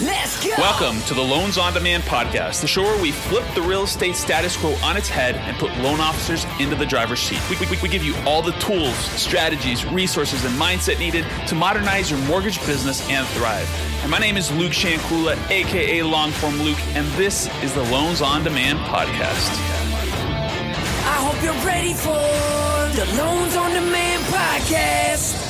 Let's go! Welcome to the Loans on Demand podcast, the show where we flip the real estate status quo on its head and put loan officers into the driver's seat. We, we, we give you all the tools, strategies, resources, and mindset needed to modernize your mortgage business and thrive. And my name is Luke Shankula, aka Longform Luke, and this is the Loans on Demand podcast. I hope you're ready for the Loans on Demand podcast.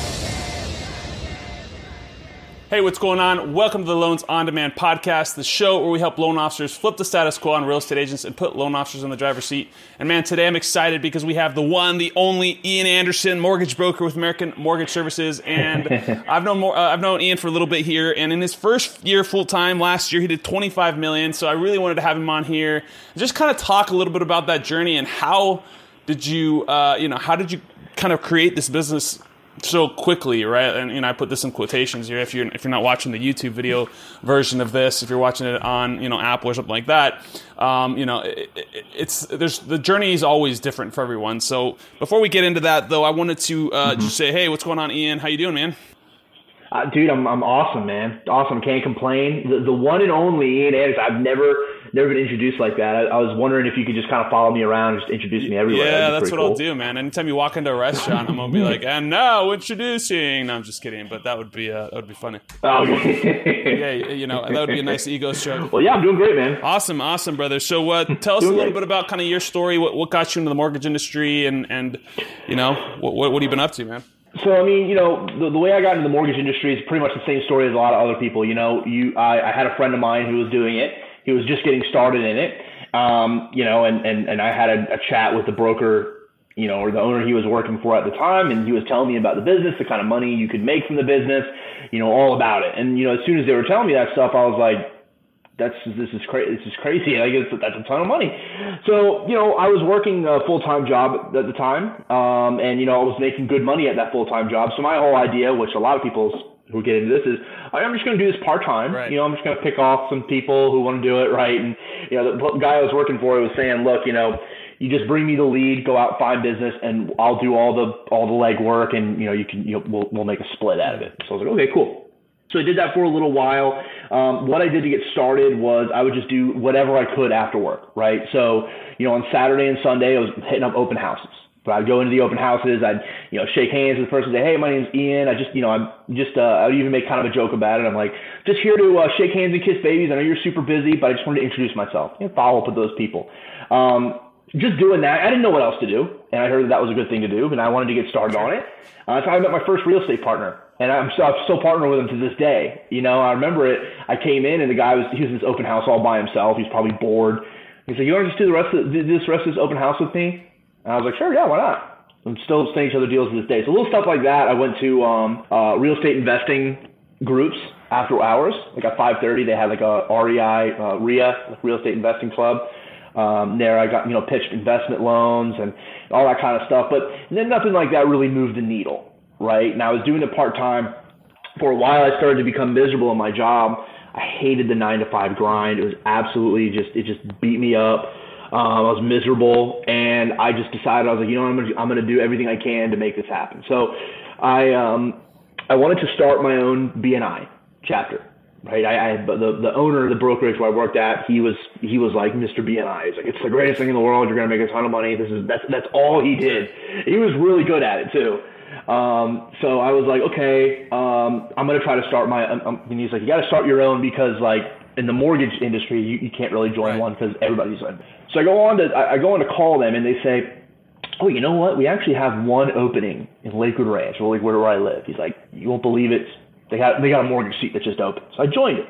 Hey, what's going on? Welcome to the Loans on Demand podcast, the show where we help loan officers flip the status quo on real estate agents and put loan officers in the driver's seat. And man, today I'm excited because we have the one, the only Ian Anderson, mortgage broker with American Mortgage Services. And I've known more, uh, I've known Ian for a little bit here. And in his first year full time last year, he did 25 million. So I really wanted to have him on here and just kind of talk a little bit about that journey and how did you, uh, you know, how did you kind of create this business so quickly, right? And, and I put this in quotations here. If you're if you're not watching the YouTube video version of this, if you're watching it on you know Apple or something like that, um, you know it, it, it's there's the journey is always different for everyone. So before we get into that, though, I wanted to uh, mm-hmm. just say, hey, what's going on, Ian? How you doing, man? Uh, dude, I'm I'm awesome, man. Awesome. Can't complain. The, the one and only Ian Anderson. I've never never been introduced like that. I, I, was wondering if you could just kind of follow me around, and just introduce me everywhere. Yeah, that's what cool. I'll do, man. Anytime you walk into a restaurant, I'm gonna be like, and now introducing. No, I'm just kidding, but that would be uh, that would be funny. Oh, yeah, you know that would be a nice ego stroke. Well, yeah, I'm doing great, man. Awesome, awesome, brother. So, uh, tell us a little great. bit about kind of your story. What, what got you into the mortgage industry, and and you know what, what, what have you been up to, man? So I mean, you know, the, the way I got into the mortgage industry is pretty much the same story as a lot of other people. You know, you I, I had a friend of mine who was doing it. He was just getting started in it. Um, you know, and and and I had a, a chat with the broker, you know, or the owner he was working for at the time, and he was telling me about the business, the kind of money you could make from the business, you know, all about it. And you know, as soon as they were telling me that stuff, I was like, that's this is crazy. This is crazy. I guess that's a ton of money. So you know, I was working a full time job at the time, um, and you know, I was making good money at that full time job. So my whole idea, which a lot of people who get into this, is I'm just going to do this part time. Right. You know, I'm just going to pick off some people who want to do it right. And you know, the guy I was working for was saying, look, you know. You just bring me the lead, go out, find business, and I'll do all the all the legwork, and you know you can you know, we'll we'll make a split out of it. So I was like, okay, cool. So I did that for a little while. Um, what I did to get started was I would just do whatever I could after work, right? So, you know, on Saturday and Sunday, I was hitting up open houses. But I'd go into the open houses. I'd, you know, shake hands with the person, say, "Hey, my name's Ian. I just, you know, I'm just, uh, I would even make kind of a joke about it. I'm like, just here to uh, shake hands and kiss babies. I know you're super busy, but I just wanted to introduce myself and follow up with those people. Um, just doing that, I didn't know what else to do, and I heard that, that was a good thing to do, and I wanted to get started on it. Uh, so I met my first real estate partner, and I'm still, I'm still partnering with him to this day. You know, I remember it. I came in and the guy was he was in this open house all by himself. He's probably bored. He's like, "You want to just do the rest of this rest of this open house with me?" And I was like, "Sure, yeah, why not?" I'm still staying each other deals to this day. So little stuff like that. I went to um, uh, real estate investing groups after hours. Like at 5:30, they had like a REI, uh, RIA, Real Estate Investing Club. Um, there, I got you know pitched investment loans and all that kind of stuff. But then nothing like that really moved the needle right? And I was doing it part time. For a while, I started to become miserable in my job. I hated the nine to five grind. It was absolutely just it just beat me up. Um, I was miserable, and I just decided I was like, you know, I'm gonna I'm gonna do everything I can to make this happen. So, I um, I wanted to start my own BNI chapter. Right, I, I the the owner of the brokerage where I worked at, he was he was like Mr. BNI. He's like, it's the greatest thing in the world. You're gonna make a ton of money. This is that's that's all he did. He was really good at it too. Um, so I was like, okay, um, I'm gonna try to start my. Um, um and he's like, you got to start your own because like in the mortgage industry, you, you can't really join right. one because everybody's in. So I go on to I, I go on to call them and they say, oh, you know what? We actually have one opening in Lakewood Ranch, or like where I live. He's like, you won't believe it. They got they got a mortgage seat that just opened. So I joined it.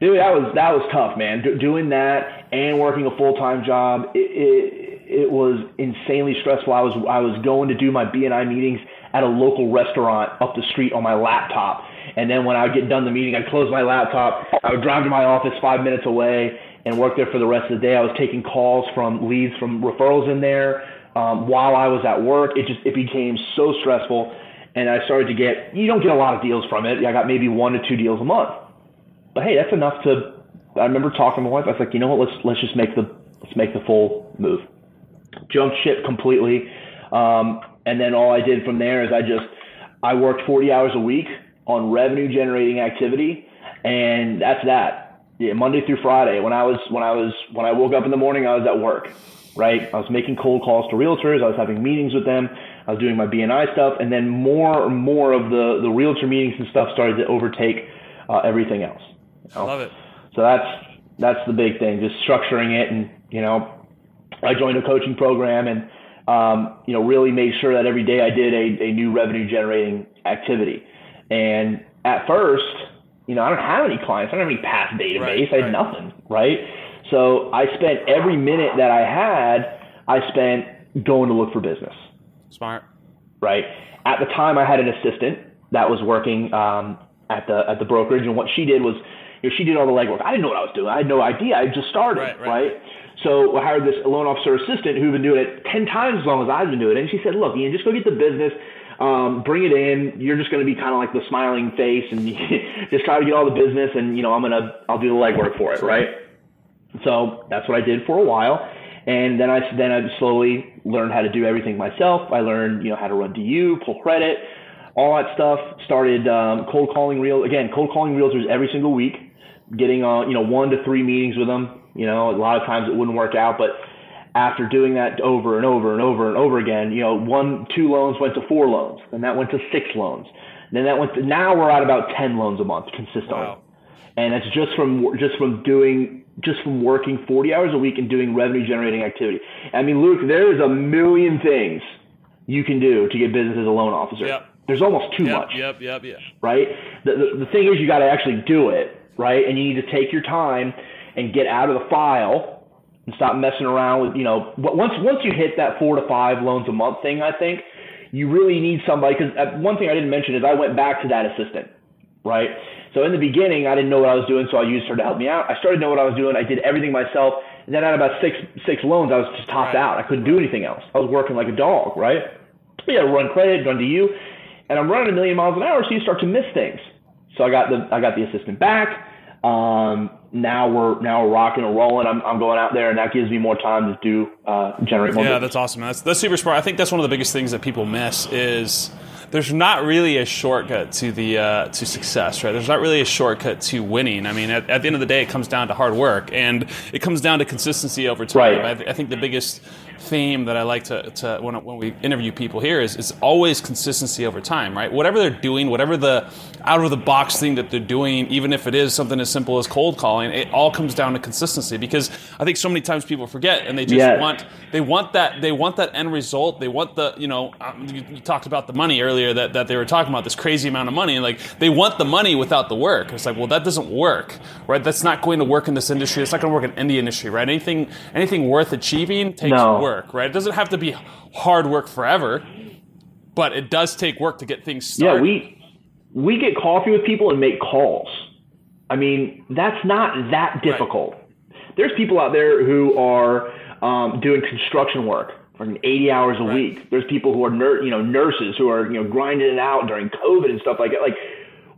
Dude, that was that was tough, man. Do, doing that and working a full time job, it, it it was insanely stressful. I was I was going to do my BNI meetings at a local restaurant up the street on my laptop. And then when I would get done the meeting, I'd close my laptop. I would drive to my office five minutes away and work there for the rest of the day. I was taking calls from leads from referrals in there um, while I was at work. It just it became so stressful, and I started to get you don't get a lot of deals from it. I got maybe one to two deals a month, but hey, that's enough to. I remember talking to my wife. I was like, you know what? Let's let's just make the let's make the full move. Jumped ship completely. Um, and then all I did from there is I just I worked 40 hours a week on revenue generating activity and that's that. Yeah, Monday through Friday. When I was when I was when I woke up in the morning, I was at work. Right, I was making cold calls to realtors. I was having meetings with them. I was doing my BNI stuff, and then more and more of the the realtor meetings and stuff started to overtake uh, everything else. You know? Love it. So that's that's the big thing, just structuring it, and you know, I joined a coaching program and um, you know really made sure that every day I did a, a new revenue generating activity. And at first, you know, I don't have any clients. I don't have any past database. Right, I had right. nothing, right? So I spent every minute that I had, I spent going to look for business. Smart. Right. At the time, I had an assistant that was working um, at the at the brokerage, and what she did was, you know, she did all the legwork. I didn't know what I was doing. I had no idea. I just started, right? right. right? So I hired this loan officer assistant who'd been doing it ten times as long as I've been doing it, and she said, "Look, Ian, just go get the business." um, bring it in. You're just going to be kind of like the smiling face and just try to get all the business. And, you know, I'm going to, I'll do the legwork for it. Right. So that's what I did for a while. And then I, then I slowly learned how to do everything myself. I learned, you know, how to run DU, pull credit, all that stuff. Started um, cold calling real, again, cold calling realtors every single week, getting, uh, you know, one to three meetings with them. You know, a lot of times it wouldn't work out, but after doing that over and over and over and over again, you know, one, two loans went to four loans, and that went to six loans. Then that went to, now we're at about 10 loans a month consistently. Wow. And it's just from, just from doing, just from working 40 hours a week and doing revenue generating activity. I mean, Luke, there's a million things you can do to get business as a loan officer. Yep. There's almost too yep, much. Yep, yep, yep. Right? The, the, the thing is, you got to actually do it, right? And you need to take your time and get out of the file and stop messing around with, you know, But once once you hit that four to five loans a month thing, I think you really need somebody. Because uh, one thing I didn't mention is I went back to that assistant, right? So in the beginning, I didn't know what I was doing, so I used her to help me out. I started to know what I was doing. I did everything myself. And then at about six six loans, I was just topped out. I couldn't do anything else. I was working like a dog, right? Yeah, run credit, run DU, and I'm running a million miles an hour, so you start to miss things. So I got the I got the assistant back. Um, now we're now we're rocking and rolling. I'm, I'm going out there, and that gives me more time to do uh, generate more. Yeah, business. that's awesome. That's that's super smart. I think that's one of the biggest things that people miss is there's not really a shortcut to the uh, to success, right? There's not really a shortcut to winning. I mean, at, at, the end of the day, it comes down to hard work, and it comes down to consistency over time. Right. I, th- I think the biggest theme that I like to, to when, when we interview people here is, is always consistency over time, right? Whatever they're doing, whatever the out of the box thing that they're doing, even if it is something as simple as cold calling, it all comes down to consistency because I think so many times people forget and they just yes. want they want that they want that end result. They want the you know um, you, you, talked about the money earlier that, that they were talking about this crazy amount of money like they want the money without the work. It's like well that doesn't work, right? That's not going to work in this industry. It's not going to work in any industry, right? Anything anything worth achieving takes no. work work, right? It doesn't have to be hard work forever, but it does take work to get things started. Yeah, we we get coffee with people and make calls. I mean, that's not that difficult. Right. There's people out there who are um, doing construction work, working 80 hours a right. week. There's people who are ner- you know nurses who are you know grinding it out during COVID and stuff like that. Like,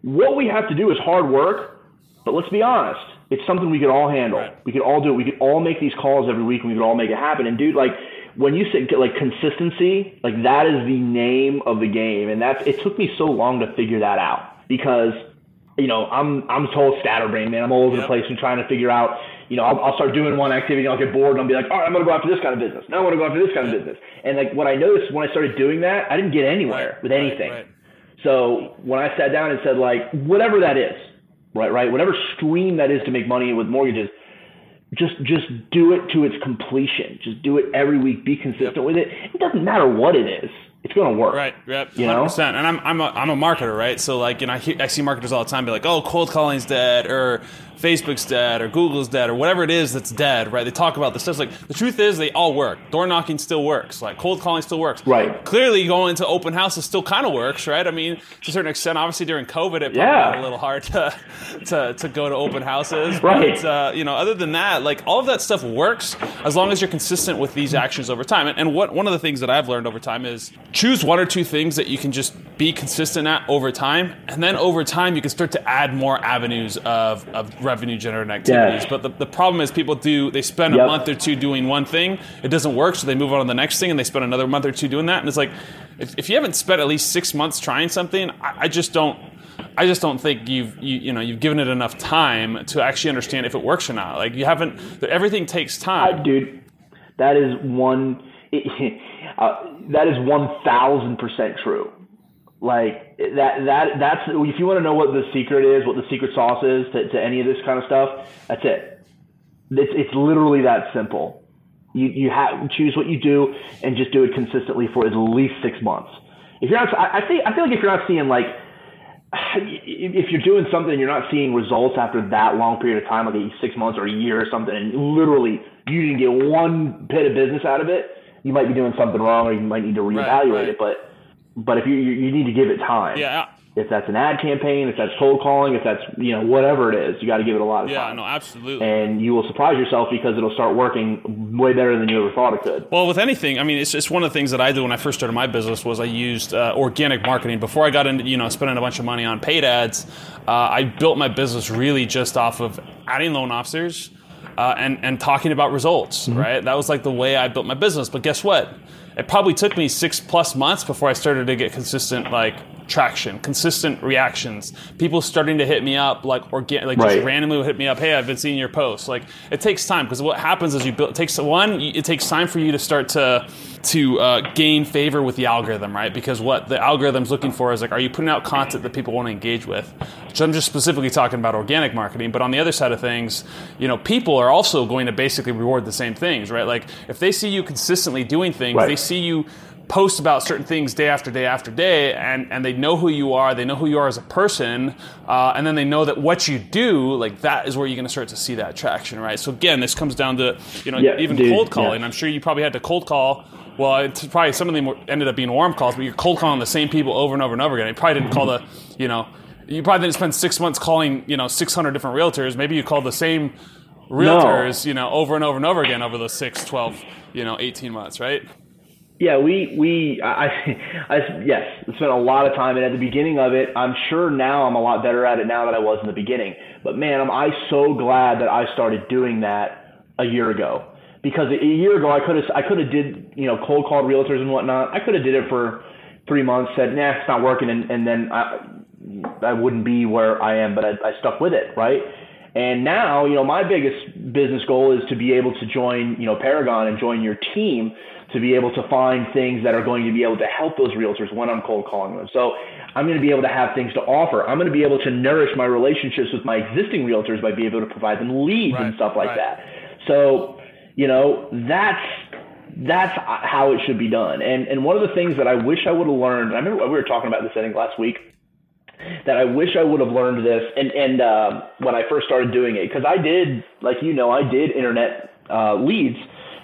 what we have to do is hard work. But let's be honest, it's something we could all handle. Right. We could all do it. We could all make these calls every week and we could all make it happen. And dude, like when you say like consistency, like that is the name of the game. And that's it took me so long to figure that out because you know, I'm I'm total scatterbrain, man. I'm all over yep. the place and trying to figure out, you know, I'll, I'll start doing one activity, and I'll get bored, and I'll be like, all right, I'm gonna go after this kind of business. Now I'm gonna go after this kind of business. And like what I noticed when I started doing that, I didn't get anywhere right, with anything. Right, right. So when I sat down and said like, whatever that is, right, right, whatever stream that is to make money with mortgages, just just do it to its completion. Just do it every week. Be consistent with it. It doesn't matter what it is it's going to work. Right. Yep. You 100%. Know? And I'm, I'm, a, I'm a marketer, right? So, like, you know, I, hear, I see marketers all the time be like, oh, cold calling's dead, or Facebook's dead, or Google's dead, or whatever it is that's dead, right? They talk about this stuff. Like, the truth is, they all work. Door knocking still works. Like, cold calling still works. Right. Clearly, going to open houses still kind of works, right? I mean, to a certain extent, obviously, during COVID, it probably yeah. got a little hard to, to, to go to open houses. Right. But, uh, you know, other than that, like, all of that stuff works as long as you're consistent with these actions over time. And, and what one of the things that I've learned over time is choose one or two things that you can just be consistent at over time. And then over time, you can start to add more avenues of, of revenue generating activities. Yeah. But the, the problem is people do, they spend yep. a month or two doing one thing, it doesn't work, so they move on to the next thing and they spend another month or two doing that. And it's like, if, if you haven't spent at least six months trying something, I, I just don't I just don't think you've you, you know you've given it enough time to actually understand if it works or not. Like you haven't. Everything takes time, I, dude. That is one. uh, that is one thousand percent true. Like that. That that's if you want to know what the secret is, what the secret sauce is to, to any of this kind of stuff. That's it. It's it's literally that simple. You you have choose what you do and just do it consistently for at least six months. If you're not, I, I think I feel like if you're not seeing like if you're doing something and you're not seeing results after that long period of time, like six months or a year or something, and literally you didn't get one bit of business out of it, you might be doing something wrong, or you might need to reevaluate Right, right. it. But but if you you you need to give it time. Yeah. If that's an ad campaign, if that's cold calling, if that's you know whatever it is, you got to give it a lot of Yeah, time. Yeah, no, absolutely. And you will surprise yourself because it'll start working way better than you ever thought it could. Well, with anything, I mean, it's, it's one of the things that I did when I first started my business was I used uh, organic marketing before I got into you know spending a bunch of money on paid ads. Uh, I built my business really just off of adding loan officers uh, and and talking about results. Right, that was like the way I built my business. But guess what? It probably took me six plus months before I started to get consistent like traction, consistent reactions. People starting to hit me up like organ- like just randomly hit me up. Hey, I've been seeing your posts. Like it takes time because what happens is you build. It takes one. It takes time for you to start to to uh, gain favor with the algorithm, right? Because what the algorithm's looking for is like, are you putting out content that people want to engage with? Which I'm just specifically talking about organic marketing. But on the other side of things, you know, people are also going to basically reward the same things, right? Like if they see you consistently doing things, Right. they see you post about certain things day after day after day and, and they know who you are they know who you are as a person uh, and then they know that what you do like that is where you're going to start to see that traction right? So again this comes down to you know Yeah, even dude, cold calling. yeah. i'm sure you probably had to cold call. Well it's probably some of them ended up being warm calls but you're cold calling the same people over and over and over again. You probably didn't call the you know you probably didn't spend six months calling you know 600 different realtors. Maybe you called the same realtors you know over and over and over again over the 6 12 you know 18 months right Yeah, we we I, I yes spent a lot of time, and at the beginning of it, I'm sure now I'm a lot better at it now than I was in the beginning. But man, am I so glad that I started doing that a year ago because a year ago I could have I could have did you know cold called realtors and whatnot. I could have did it for three months, said nah, it's not working, and, and then I I wouldn't be where I am, but I, I stuck with it, right? And now, you know, my biggest business goal is to be able to join, you know, Paragon and join your team to be able to find things that are going to be able to help those realtors when I'm cold calling them. So I'm going to be able to have things to offer. I'm going to be able to nourish my relationships with my existing realtors by being able to provide them leads Right, and stuff like right. that. So, you know, that's that's how it should be done. And and one of the things that I wish I would have learned, I remember we were talking about this I think last week, that I wish I would have learned this and and uh, when I first started doing it because I did like you know I did internet uh, leads,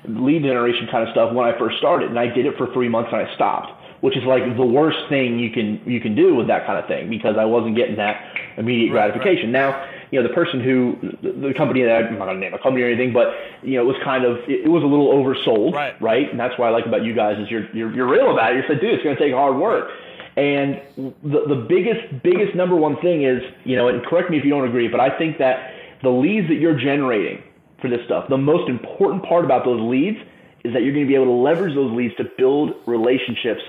lead generation kind of stuff when I first started, and I did it for three months and I stopped, which is like the worst thing you can you can do with that kind of thing because I wasn't getting that immediate Right, gratification. Now you know the person who the, the company that I'm not gonna name a company or anything, but you know it was kind of it, it was a little oversold, Right. right? And that's what I like about you guys is you're you're, you're real about it. You said, dude, it's gonna take hard work. And the the biggest biggest number one thing is, you know, and correct me if you don't agree, but I think that the leads that you're generating for this stuff, the most important part about those leads is that you're going to be able to leverage those leads to build relationships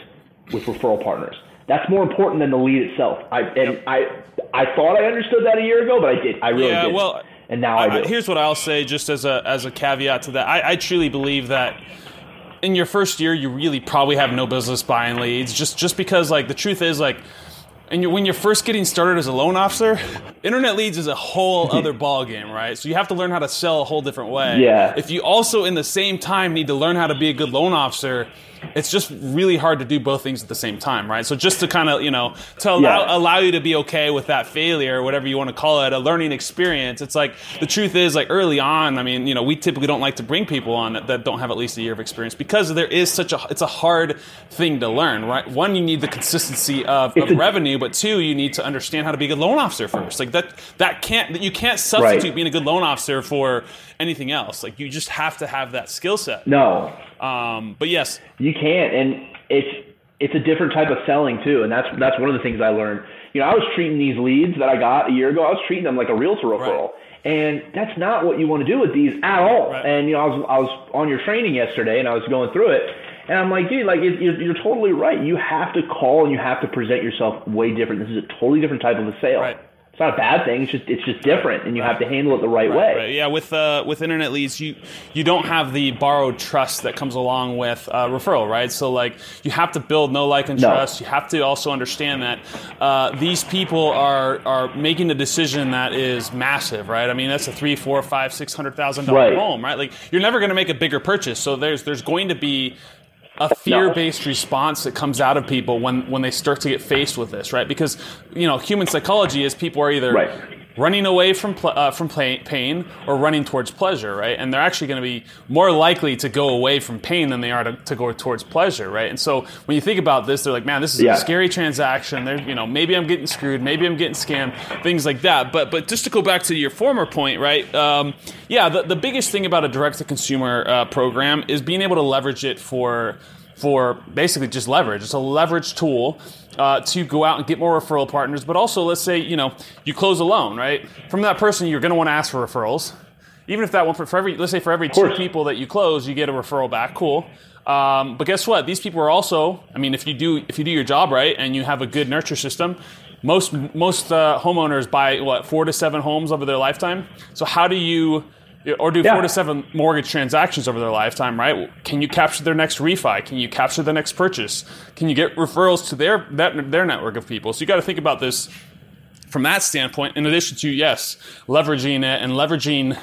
with referral partners. That's more important than the lead itself. I and I I thought I understood that a year ago, but I did. I really Yeah, did. well, and now I, I, do. here's what I'll say, just as a as a caveat to that. I, I truly believe that in your first year, you really probably have no business buying leads, just just because like the truth is like. And you when you're first getting started as a loan officer, internet leads is a whole other ball game, right? So you have to learn how to sell a whole different way. Yeah. If you also, in the same time, need to learn how to be a good loan officer, it's just really hard to do both things at the same time, right? So just to kind of, you know, to allow, Yeah. allow you to be okay with that failure, or whatever you want to call it, a learning experience. It's like the truth is, like early on, I mean, you know, we typically don't like to bring people on that, that don't have at least a year of experience because there is such a, it's a hard thing to learn, right? One, you need the consistency of, of a- revenue, but two, you need to understand how to be a good loan officer first. Like that, that can't, that you can't substitute Right. being a good loan officer for anything else. Like you just have to have that skill set. no, Um, but yes, You can't, and it's it's a different type of selling too, and that's that's one of the things I learned. You know, I was treating these leads that I got a year ago. I was treating them like a realtor referral, and that's not what you want to do with these at all. Right. And you know, I was I was on your training yesterday, and I was going through it, And I'm like, dude, like you're, you're totally right. You have to call and you have to present yourself way different. This is a totally different type of a sale. Right not a bad thing. It's just it's just different, and you have to handle it the right, right way. Right. Yeah, with uh, with internet leads, you you don't have the borrowed trust that comes along with uh, referral, right? So like you have to build no like and No. trust. You have to also understand that uh, these people are are making a decision that is massive, right? I mean, that's a three, four, five, six hundred thousand dollar Right. home, right? Like you're never going to make a bigger purchase, so there's there's going to be a fear-based response that comes out of people when when they start to get faced with this, right? Because you know, human psychology is people are either Right. Running away from pl- uh, from pain or running towards pleasure, right? And they're actually going to be more likely to go away from pain than they are to, to go towards pleasure, right? And so when you think about this, they're like, man, this is Yeah. a scary transaction. There, you know, maybe I'm getting screwed, maybe I'm getting scammed, things like that. But but just to go back to your former point, right? Um, yeah, the, the biggest thing about a direct to consumer uh, program is being able to leverage it for for basically just leverage. It's a leverage tool uh, to go out and get more referral partners. But also, let's say you know you close a loan, right? From that person, you're going to want to ask for referrals. Even if that one for, for every, let's say for every two people that you close, you get a referral back. Cool. Um, but guess what? These people are also. I mean, if you do if you do your job right and you have a good nurture system, most most uh, homeowners buy what four to seven homes over their lifetime. So how do you or do Yeah. four to seven mortgage transactions over their lifetime, right? Can you capture their next refi? Can you capture the next purchase? Can you get referrals to their that, their network of people? So you got to think about this from that standpoint. In addition to yes, leveraging it and leveraging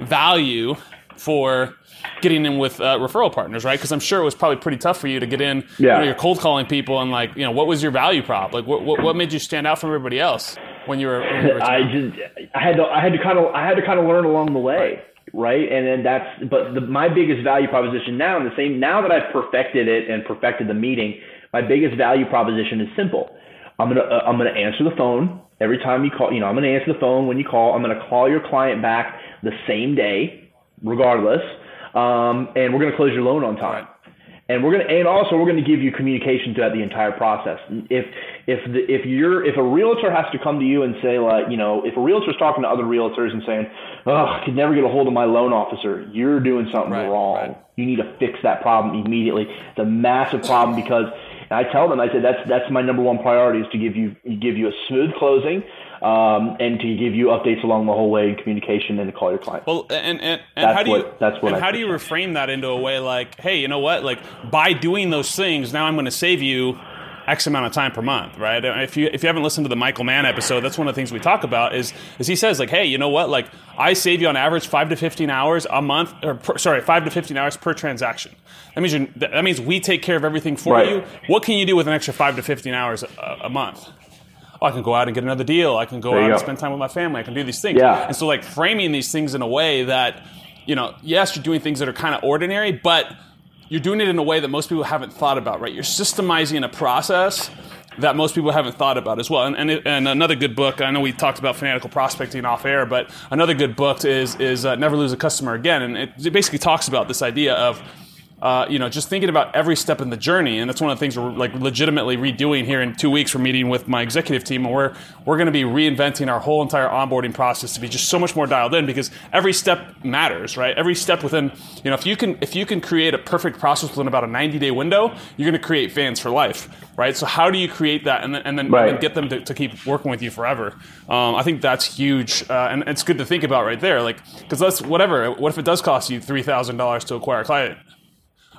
value for getting in with uh, referral partners, right? Because I'm sure it was probably pretty tough for you to get in. You Yeah. know, you're cold calling people and like, you know, what was your value prop? Like, what what, what made you stand out from everybody else when you were? When you were I just I had to I had to kind of I had to kind of learn along the way, right? And then that's but the, my biggest value proposition now and the same now that I've perfected it and perfected the meeting, my biggest value proposition is simple. I'm gonna uh, I'm gonna answer the phone every time you call. You know, I'm gonna answer the phone when you call. I'm gonna call your client back the same day, regardless, um, and we're gonna close your loan on time and we're gonna and also we're gonna give you communication throughout the entire process. If if the, if you're if a realtor has to come to you and say like you know if a realtor's talking to other realtors and saying oh I could never get a hold of my loan officer, you're doing something Right, wrong. right. You need to fix that problem immediately. It's a massive problem because and I tell them I said that's that's my number one priority is to give you give you a smooth closing. Um, and to give you updates along the whole way in communication and to call your client. Well, and and, and how do you that's what and I how do you reframe that into a way like, hey, you know what? Like by doing those things, now I'm going to save you X amount of time per month, right? If you if you haven't listened to the Michael Mann episode, that's one of the things we talk about. Is is he says like, hey, you know what? Like I save you on average five to fifteen hours a month, or per, sorry, five to fifteen hours per transaction. That means you're, that means we take care of everything for Right. you. What can you do with an extra five to fifteen hours a, a month? Oh, I can go out and get another deal. I can go out you and go. spend time with my family. I can do these things. Yeah. And so, like, framing these things in a way that, you know, yes, you're doing things that are kind of ordinary, but you're doing it in a way that most people haven't thought about, right? You're systemizing a process that most people haven't thought about as well. And, and, and another good book, I know we talked about fanatical prospecting off air, but another good book is, is uh, Never Lose a Customer Again. And it, it basically talks about this idea of, uh, you know, just thinking about every step in the journey, and that's one of the things we're like legitimately redoing here in two weeks. We're meeting with my executive team, and we're we're going to be reinventing our whole entire onboarding process to be just so much more dialed in because every step matters, right? Every step within, you know, if you can if you can create a perfect process within about a 90 day window, you're going to create fans for life, right? So how do you create that and then and then, Right. and get them to, to keep working with you forever? Um, I think that's huge, uh, and it's good to think about right there, like because let's whatever. What if it does cost you three thousand dollars to acquire a client?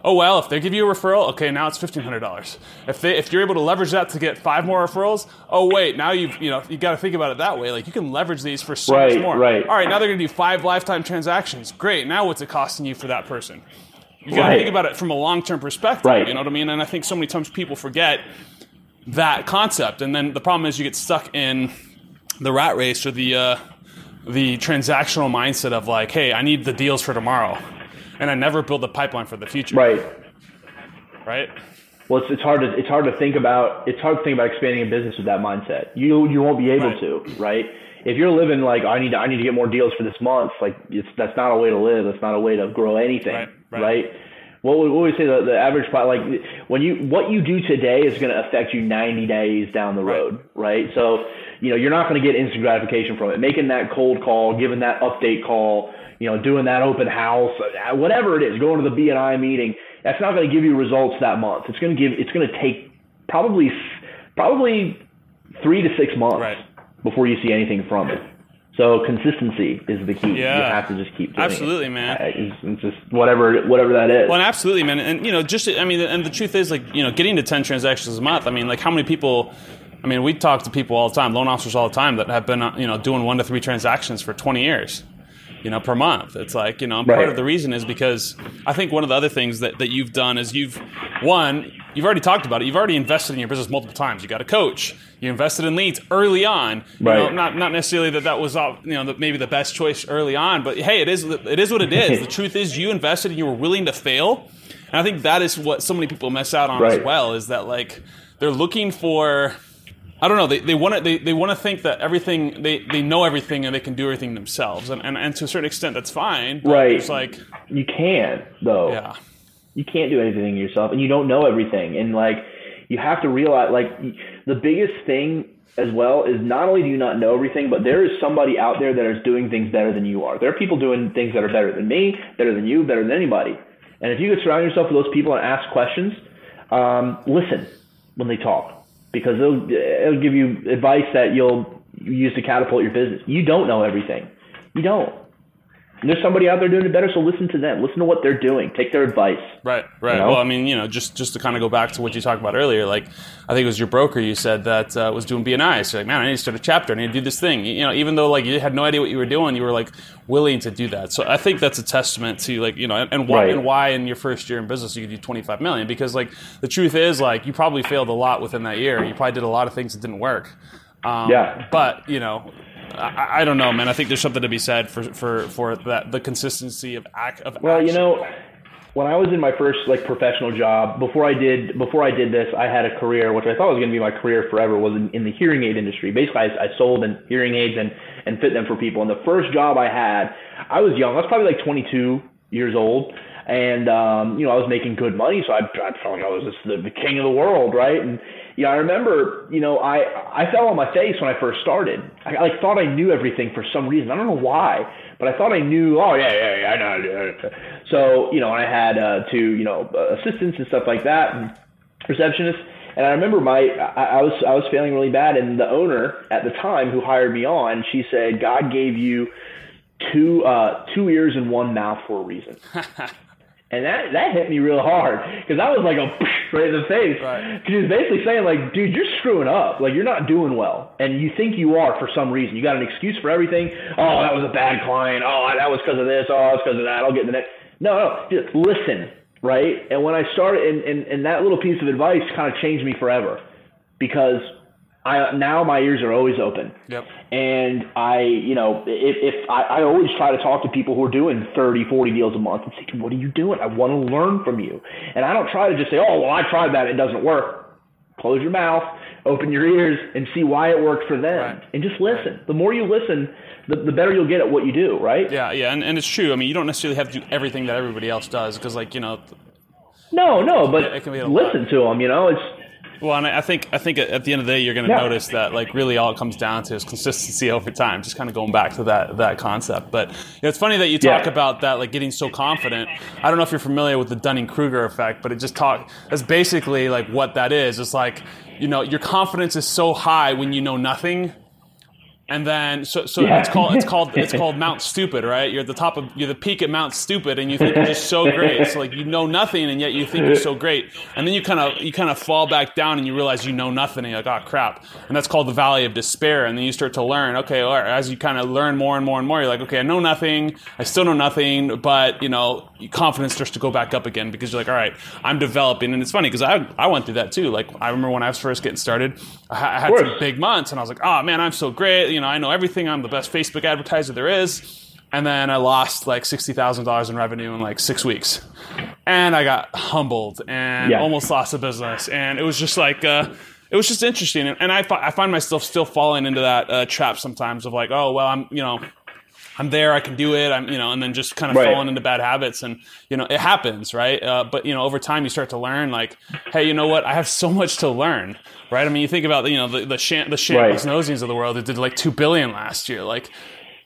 Oh well, if they give you a referral, okay, now it's fifteen hundred dollars. If they if you're able to leverage that to get five more referrals, oh wait, now you've you know you got to think about it that way. Like you can leverage these for so Right, much more. right. All right, now they're going to do five lifetime transactions. Great. Now what's it costing you for that person? You got to Right. think about it from a long term perspective. Right. You know what I mean? And I think so many times people forget that concept, and then the problem is you get stuck in the rat race or the uh, the transactional mindset of like, hey, I need the deals for tomorrow, and I never build a pipeline for the future Right. right? Well, it's, it's hard to it's hard to think about it's hard to think about expanding a business with that mindset. You you won't be able Right. to, right? If you're living like I need to, I need to get more deals for this month, like it's that's not a way to live. That's not a way to grow anything, Right, right? right. What would what would we say the, the average pro- like when you what you do today is going to affect you 90 days down the road, right? So you know you're not going to get instant gratification from it. Making that cold call, giving that update call, you know, doing that open house, whatever it is, going to the BNI meeting, that's not going to give you results that month. It's going to give. It's going to take probably probably three to six months Right. before you see anything from it. So consistency is the key. Yeah. You have to just keep doing it. Absolutely, man. Uh, It's, it's just whatever whatever that is. Well, absolutely, man. And you know, just I mean, and the truth is, like, you know, getting to ten transactions a month. I mean, like, how many people? I mean, we talk to people all the time, loan officers all the time, that have been, uh, you know, doing one to three transactions for twenty years, you know, per month. It's like, you know, and part of the reason is because I think one of the other things that that you've done is you've one. You've already talked about it. You've already invested in your business multiple times. You got a coach. You invested in leads early on. You know, Right. not not necessarily that that was uh, you know the, maybe the best choice early on, but hey, it is it is what it is. the truth is, you invested and you were willing to fail, and I think that is what so many people miss out on as well. Is that like they're looking for. I don't know. They, they want to they, they want to think that everything they, they know everything and they can do everything themselves, and, and, and to a certain extent that's fine. But Right. It's like you can't though. yeah, you can't do anything yourself and you don't know everything and like you have to realize like the biggest thing as well is not only do you not know everything but there is somebody out there that is doing things better than you are there are people doing things that are better than me better than you better than anybody and if you could surround yourself with those people and ask questions um, listen when they talk because it'll, it'll give you advice that you'll use to catapult your business. You don't know everything. You don't and there's somebody out there doing it better, so listen to them. Listen to what they're doing. Take their advice. Right, right. know? Well, I mean, you know, just just to kind of go back to what you talked about earlier, like I think it was your broker you said that uh, was doing BNI. So like, man, I need to start a chapter. I need to do this thing. You know, even though like you had no idea what you were doing, you were like willing to do that. So I think that's a testament to like you know, and, and why Right. and why in your first year in business you could do twenty five million because like the truth is like you probably failed a lot within that year. You probably did a lot of things that didn't work. Um, Yeah. But you know. I, I don't know, man. I think there's something to be said for for for that the consistency of act of Well, you know, when I was in my first like professional job, before I did before I did this, I had a career which I thought was going to be my career forever. Was in, in the hearing aid industry. Basically, I, I sold and hearing aids and and fit them for people. And the first job I had, I was young. I was probably like 22 years old. And um, you know, I was making good money, so I, I felt like I was just the, the king of the world, right? And yeah, I remember, you know, I I fell on my face when I first started. I like thought I knew everything for some reason. I don't know why, but I thought I knew. Oh yeah, yeah, yeah, I know. So you know, I had uh, two, you know, uh, assistants and stuff like that, and receptionists. And I remember my I, I was I was failing really bad, and the owner at the time who hired me on, she said, God gave you two uh, two ears and one mouth for a reason. And that, that hit me real hard because I was like a right in the face. Right. Because he was basically saying like, dude, you're screwing up. Like you're not doing well, and you think you are for some reason. You got an excuse for everything. Oh, that was a bad client. Oh, that was because of this. Oh, it's because of that. I'll get in the next. No, no, just listen, right? And when I started, and, and, and that little piece of advice kind of changed me forever because I now my ears are always open. Yep. And I, you know, if, if I, I always try to talk to people who are doing 30, 40 deals a month and say, what are you doing? I want to learn from you. And I don't try to just say, oh, well, I tried that. It doesn't work. Close your mouth, open your ears, and see why it worked for them. Right. And just listen. The more you listen, the, the better you'll get at what you do, right? Yeah, yeah, and, and it's true. I mean, you don't necessarily have to do everything that everybody else does because, like, you know, No, no, but It can be a lot. listen to them, you know? It's, well, and I I think I think at the end of the day, you're going to Yeah. notice that, like, really all it comes down to is consistency over time. Just kind of going back to that that concept. But you know, it's funny that you talk Yeah. about that, like, getting so confident. I don't know if you're familiar with the Dunning Kruger effect, but it just talk. That's basically like what that is. It's like you know, your confidence is so high when you know nothing. And then, so, so Yeah. it's called it's called it's called Mount Stupid, right? You're at the top of you're the peak at Mount Stupid, and you think you're just so great. So like you know nothing, and yet you think you're so great. And then you kind of you kind of fall back down, and you realize you know nothing, and you're like, oh crap. And that's called the Valley of Despair. And then you start to learn. Okay, all right, as you kind of learn more and more and more, you're like, okay, I know nothing. I still know nothing, but you know, confidence starts to go back up again because you're like, all right, I'm developing. And it's funny because I I went through that too. Like I remember when I was first getting started, I, ha- I had some big months, and I was like, oh man, I'm so great. You know, I know everything. I'm the best Facebook advertiser there is. And then I lost like sixty thousand dollars in revenue in like six weeks, and I got humbled and Yeah. almost lost a business. And it was just like, uh, it was just interesting. And, and I, I find myself still falling into that uh, trap sometimes of like, oh well, I'm you know, I'm there, I can do it. I'm, you know, and then just kind of Right. falling into bad habits, and you know, it happens, right? Uh, but you know, over time, you start to learn, like, hey, you know what? I have so much to learn, right? I mean, you think about you know the the, Sham- the Shambles Right. Of the world that did like two billion last year, like.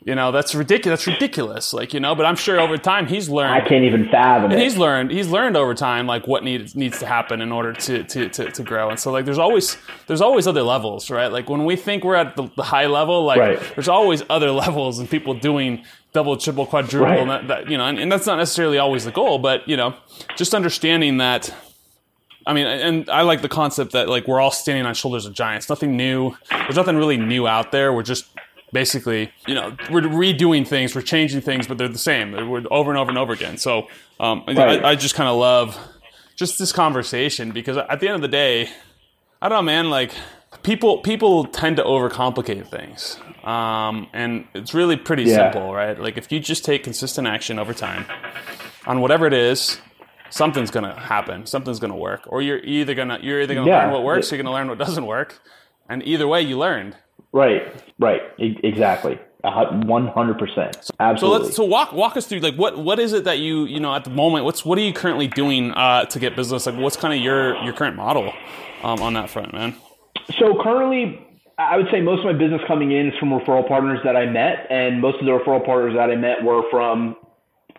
You know, that's ridiculous. That's ridiculous. Like, you know, but I'm sure over time he's learned. I can't even fathom and it. he's learned. He's learned over time like what needs needs to happen in order to, to to to grow. And so like, there's always there's always other levels, right? Like when we think we're at the, the high level, like Right. there's always other levels and people doing double, triple, quadruple, Right. and that, that you know, and, and that's not necessarily always the goal, but you know, just understanding that. I mean, and I like the concept that like we're all standing on shoulders of giants. Nothing new. There's nothing really new out there. We're just basically, you know, we're redoing things, we're changing things, but they're the same. We're over and over and over again. So um, Right. I, I just kind of love just this conversation because at the end of the day, I don't know, man. Like people, people tend to overcomplicate things, um, and it's really pretty Yeah. simple, right? Like if you just take consistent action over time on whatever it is, something's gonna happen. Something's gonna work, or you're either gonna you're either gonna Yeah. learn what works, or you're gonna learn what doesn't work, and either way, you learned. Right, right, e- exactly, one hundred percent, So absolutely. let's so walk walk us through like what what is it that you you know at the moment what's what are you currently doing uh, to get business like what's kind of your your current model um, on that front, man? So currently, I would say most of my business coming in is from referral partners that I met, and most of the referral partners that I met were from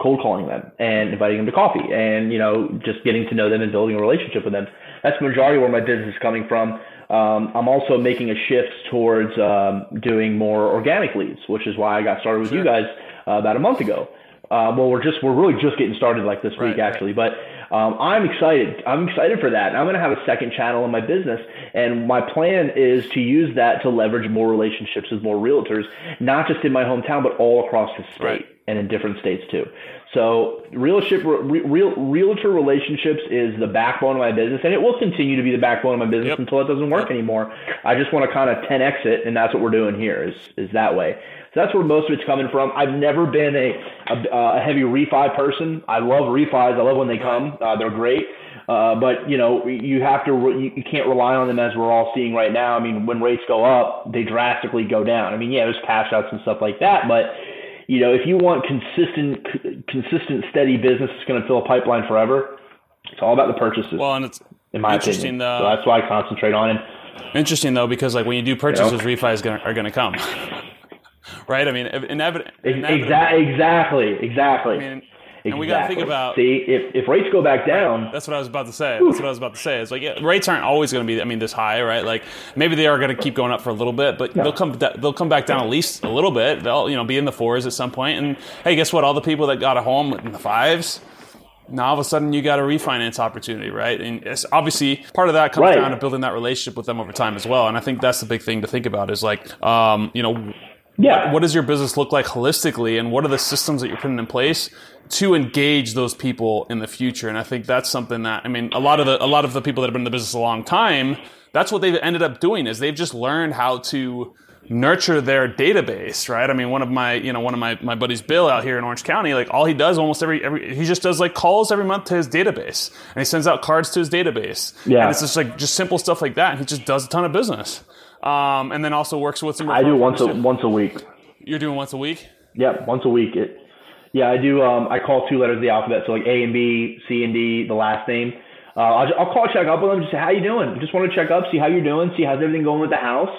cold calling them and inviting them to coffee, and you know just getting to know them and building a relationship with them. That's the majority where my business is coming from. Um, I'm also making a shift towards um, doing more organic leads, which is why I got started with you guys uh, about a month ago. Uh, well, we're just we're really just getting started like this Right, week right. actually, but um, I'm excited. I'm excited for that. I'm going to have a second channel in my business, and my plan is to use that to leverage more relationships with more realtors, not just in my hometown, but all across the state Right. And in different states too. So, realship, re, real, realtor relationships is the backbone of my business, and it will continue to be the backbone of my business Yep. until it doesn't work anymore. I just want to kind of 10x it, and that's what we're doing here. Is is that way. So that's where most of it's coming from. I've never been a a, a heavy refi person. I love refis. I love when they come. Uh, they're great. Uh, but you know, you have to re- you you can't rely on them as we're all seeing right now. I mean, when rates go up, they drastically go down. I mean, yeah, there's cash outs and stuff like that, but you know, if you want consistent, c- consistent, steady business that's going to fill a pipeline forever, it's all about the purchases, Well, and it's in my interesting opinion. though. So uh, that's why I concentrate on it. Interesting though, because like when you do purchases, Yeah. refis gonna, are going to come, right? I mean, inevit- inevitably. Exactly, exactly, exactly. I mean, and we got to think about. See, if, if rates go back down, That's what I was about to say. That's what I was about to say. It's like yeah, rates aren't always going to be, I mean, this high, right? Like maybe they are going to keep going up for a little bit, but they'll come they'll come back down at least a little bit. They'll you know be in the fours at some point. And hey, guess what? All the people that got a home in the fives. Now all of a sudden you got a refinance opportunity, right? And it's obviously part of that comes Right. down to building that relationship with them over time as well. And I think that's the big thing to think about is like, um, you know, yeah, what does your business look like holistically and what are the systems that you're putting in place to engage those people in the future? And i think that's something that i mean a lot of the a lot of the people that have been in the business a long time that's what they've ended up doing is they've just learned how to nurture their database right? I mean one of my you know one of my, my buddies bill out here in orange county like all he does almost every every he just does like calls every month to his database and he sends out cards to his database. Yeah. and it's just like just simple stuff like that and he just does a ton of business um, and then also works with some I do once a once a week. You're doing once a week? Yep, once a week. It, yeah, I do. Um, I call two letters of the alphabet, so like A and B, C and D, the last name. Uh, I'll, I'll call check up with them, just say how you doing. Just want to check up, see how you're doing, see how's everything going with the house.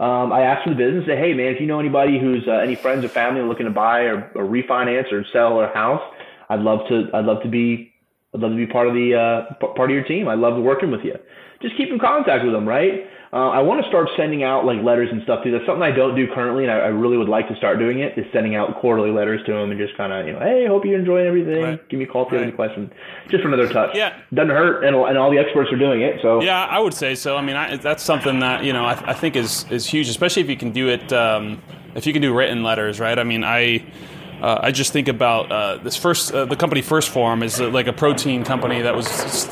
Um, I ask for the business, say, hey man, if you know anybody who's uh, any friends or family looking to buy or, or refinance or sell a house, I'd love to. I'd love to be. I'd love to be part of the uh, part of your team. I love working with you. Just keep in contact with them, right? Uh, I want to start sending out like letters and stuff too. That's something I don't do currently, and I, I really would like to start doing it. Is sending out quarterly letters to them and just kind of you know, hey, hope you're enjoying everything. Right. Give me a call if you have any questions. Just for another touch. Yeah. doesn't hurt, and, and all the experts are doing it. So Yeah, I would say so. I mean, I, that's something that you know I, I think is is huge, especially if you can do it. Um, if you can do written letters, right? I mean, I. Uh, I just think about uh, this first. Uh, the company First Form is uh, like a protein company that was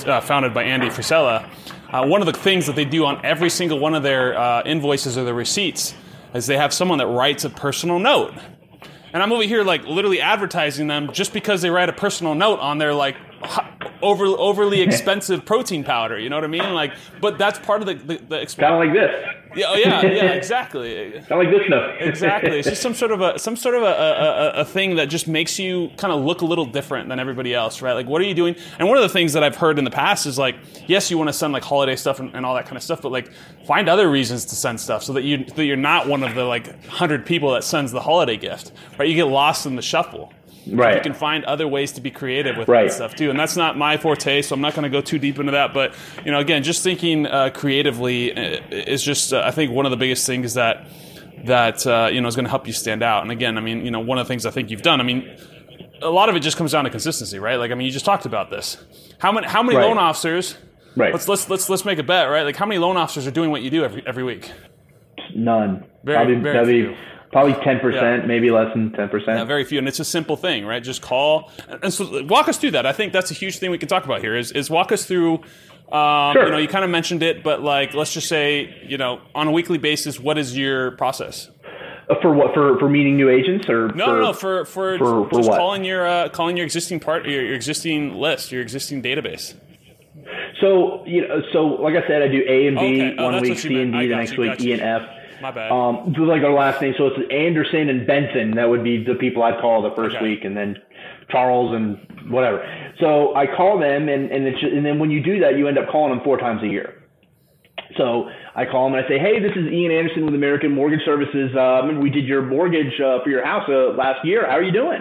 uh, founded by Andy Frisella. Uh, one of the things that they do on every single one of their uh, invoices or their receipts is they have someone that writes a personal note. And I'm over here like literally advertising them just because they write a personal note on their like over, overly expensive protein powder. You know what I mean? Like, but that's part of the the, the exp- Kind of like this. yeah, oh, yeah, yeah, exactly. Kind of like this stuff. exactly. It's just some sort of a some sort of a, a, a- a thing that just makes you kind of look a little different than everybody else, right? Like, what are you doing? And one of the things that I've heard in the past is like, yes, you want to send like holiday stuff and, and all that kind of stuff, but like, find other reasons to send stuff so that you that you're not one of the like hundred people that sends the holiday gift, right? You get lost in the shuffle. Right. You can find other ways to be creative with Right. that stuff too, and that's not my forte, so I'm not going to go too deep into that. But you know, again, just thinking uh, creatively uh, is just, uh, I think, one of the biggest things that that uh, you know is going to help you stand out. And again, I mean, you know, one of the things I think you've done, I mean, a lot of it just comes down to consistency, right? Like, I mean, you just talked about this. How many how many Right. loan officers? Right. Let's let's let's let's make a bet, right? Like, how many loan officers are doing what you do every every week? None. Very- probably, very that'd few. Probably ten percent, Yeah. maybe less than ten percent. Yeah, very few, and it's a simple thing, right? Just call and so walk us through that. I think that's a huge thing we can talk about here. Is is walk us through. Um, Sure. You know, you kind of mentioned it, but like, let's just say, you know, on a weekly basis, what is your process? Uh, For what? For for meeting new agents or No, for, no, no, for for, for- for just what? calling your uh, calling your existing part, your, your existing list, your existing database. So you know, so like I said, I do A and B Okay. Oh, one week, C and D the next you, week, E and F. My bad. Um, like our last name, so it's Anderson and Benson. That would be the people I'd call the first Okay. week, and then Charles and whatever. So I call them, and and it's, and then when you do that, you end up calling them four times a year. So I call them and I say, hey, this is Ian Anderson with American Mortgage Services. Remember we did your mortgage uh, for your house uh, last year. How are you doing?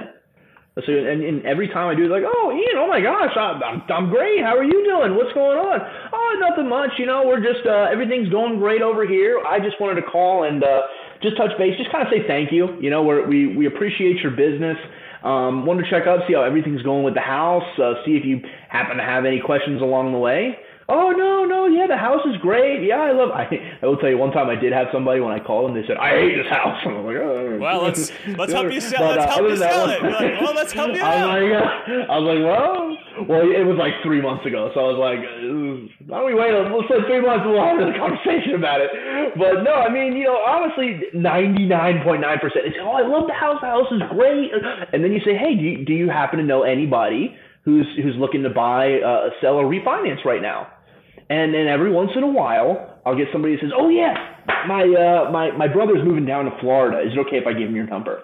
So and, and every time I do, it's like, oh, Ian, oh my gosh, I'm, I'm, I'm great. How are you doing? What's going on? Oh, nothing much. You know, we're just uh, everything's going great over here. I just wanted to call and uh, just touch base, just kind of say thank you. You know, we're, we we appreciate your business. Um, wanted to check up, see how everything's going with the house, uh, see if you happen to have any questions along the way. Oh no, no, yeah, the house is great. Yeah, I love. I, I will tell you, one time I did have somebody when I called them, they said, "I hate this house." And I'm like, oh. well, let's let's help you sell. But, let's uh, help you sell one- it. You're like, well, let's help you I out. like, uh, I was like, well, well, it was like three months ago, so I was like, uh, why don't we wait? a- Let's say three months, and we'll have a conversation about it. But no, I mean, you know, honestly, ninety nine point nine percent. It's oh, I love the house. The house is great. And then you say, hey, do you, do you happen to know anybody who's who's looking to buy, uh, sell, or refinance right now? And then every once in a while, I'll get somebody who says, "Oh yeah, my uh, my my brother's moving down to Florida. Is it okay if I give him your number?"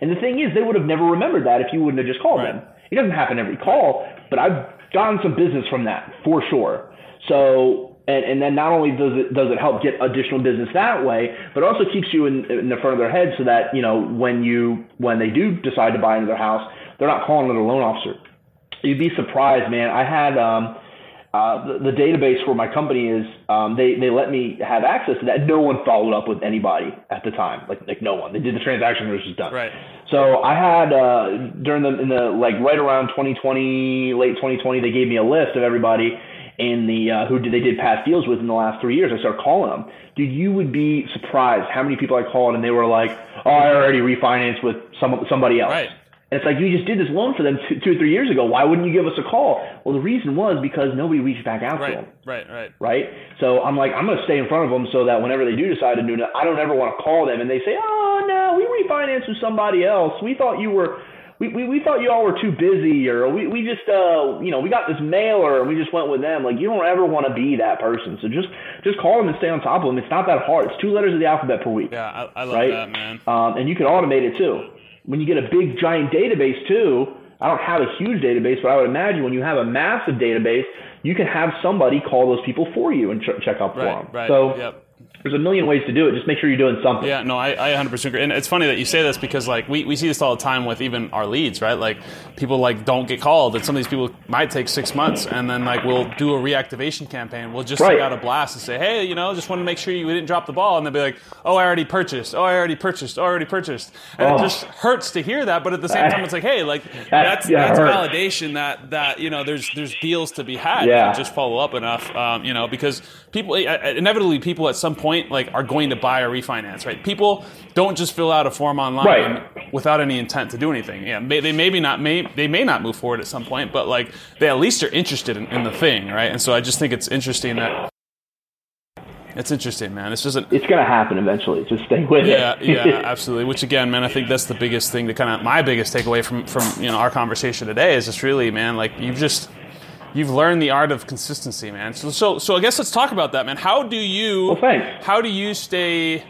And the thing is, they would have never remembered that if you wouldn't have just called Right. them. It doesn't happen every call, but I've gotten some business from that for sure. So, and, and then not only does it does it help get additional business that way, but also keeps you in, in the front of their head so that you know when you when they do decide to buy into their house, they're not calling it a loan officer. You'd be surprised, man. I had um, uh, the, the database where my company is. Um, they they let me have access to that. No one followed up with anybody at the time, like like no one. They did the transaction, it was just done. Right. So I had uh, during the in the like right around 2020, late 2020, they gave me a list of everybody in the uh, who did they did past deals with in the last three years. I started calling them. Dude, you would be surprised how many people I called and they were like, "Oh, I already refinanced with some somebody else." Right. And it's like you just did this loan for them two, two or three years ago. Why wouldn't you give us a call? Well, the reason was because nobody reached back out to them Right. Right. right? So I'm like, I'm going to stay in front of them so that whenever they do decide to do it, I don't ever want to call them and they say, oh no, we refinanced with somebody else. We thought you were, we, we, we thought you all were too busy or we, we just, uh, you know, we got this mailer and we just went with them. Like you don't ever want to be that person. So just, just call them and stay on top of them. It's not that hard. It's two letters of the alphabet per week. Yeah, I, I love Right. that, man. Um, and you can automate it too. When you get a big giant database too, I don't have a huge database, but I would imagine when you have a massive database, you can have somebody call those people for you and ch- check up for Right. them. Right. So yep. There's a million ways to do it. Just make sure you're doing something. Yeah, no, I, I 100% agree. And it's funny that you say this because, like, we, we see this all the time with even our leads, right? Like, people, like, don't get called. And some of these people might take six months. And then, like, we'll do a reactivation campaign. We'll just Right. send out a blast and say, hey, you know, just want to make sure you didn't drop the ball. And they'll be like, oh, I already purchased. Oh, I already purchased. Oh, I already purchased. And Oh. it just hurts to hear that. But at the same time, it's like, hey, like, that's, yeah, that's validation that, that, you know, there's, there's deals to be had. Yeah. if you just follow up enough, um, you know, because people, inevitably, people at some point, like, are going to buy or refinance, right? People don't just fill out a form online Right. without any intent to do anything. Yeah, may, they maybe not may they may not move forward at some point, but like they at least are interested in, in the thing, right? And so I just think it's interesting that It's interesting, man. It's just an, It's going to happen eventually. Just stay with yeah, it. yeah, absolutely. Which again, man, I think that's the biggest thing. To kind of my biggest takeaway from from you know our conversation today is just really, man, like you've just you've learned the art of consistency, man. So so so I guess let's talk about that, man. How do you? Well, thanks. How do you stay?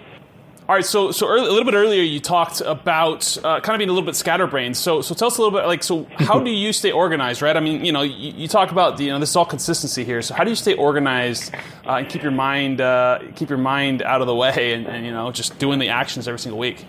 All right, so so early, a little bit earlier you talked about uh, kind of being a little bit scatterbrained. So so tell us a little bit like so how do you stay organized, right? I mean, you know, you, you talk about you know this is all consistency here. So how do you stay organized uh, and keep your mind uh, keep your mind out of the way and, and you know just doing the actions every single week?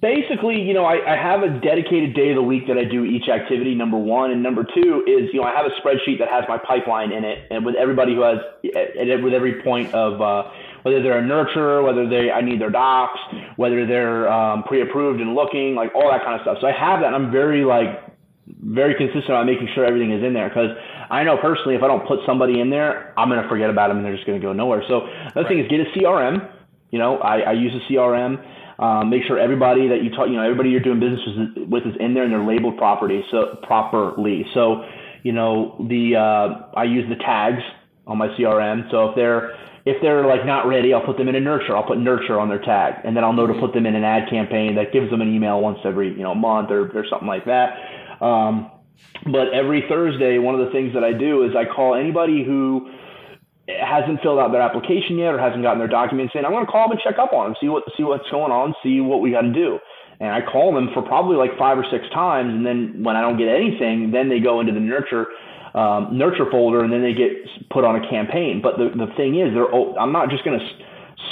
Basically, you know, I, I have a dedicated day of the week that I do each activity. Number one, and number two is, you know, I have a spreadsheet that has my pipeline in it, and with everybody who has, with every point of uh, whether they're a nurturer, whether they I need their docs, whether they're um, pre-approved and looking, like all that kind of stuff. So I have that. and I'm very like very consistent on making sure everything is in there because I know personally if I don't put somebody in there, I'm going to forget about them and they're just going to go nowhere. So the right. thing is get a CRM. You know, I, I use a CRM. Um, make sure everybody that you talk, you know, everybody you're doing business with is in there and they're labeled properly. So properly. So, you know, the uh, I use the tags on my CRM. So if they're if they're like not ready, I'll put them in a nurture. I'll put nurture on their tag, and then I'll know to put them in an ad campaign that gives them an email once every you know month or or something like that. Um, but every Thursday, one of the things that I do is I call anybody who hasn't filled out their application yet or hasn't gotten their documents in, I'm going to call them and check up on them, see what see what's going on, see what we got to do. And I call them for probably like five or six times, and then when I don't get anything, then they go into the nurture um, nurture folder, and then they get put on a campaign. But the the thing is, they're I'm not just going to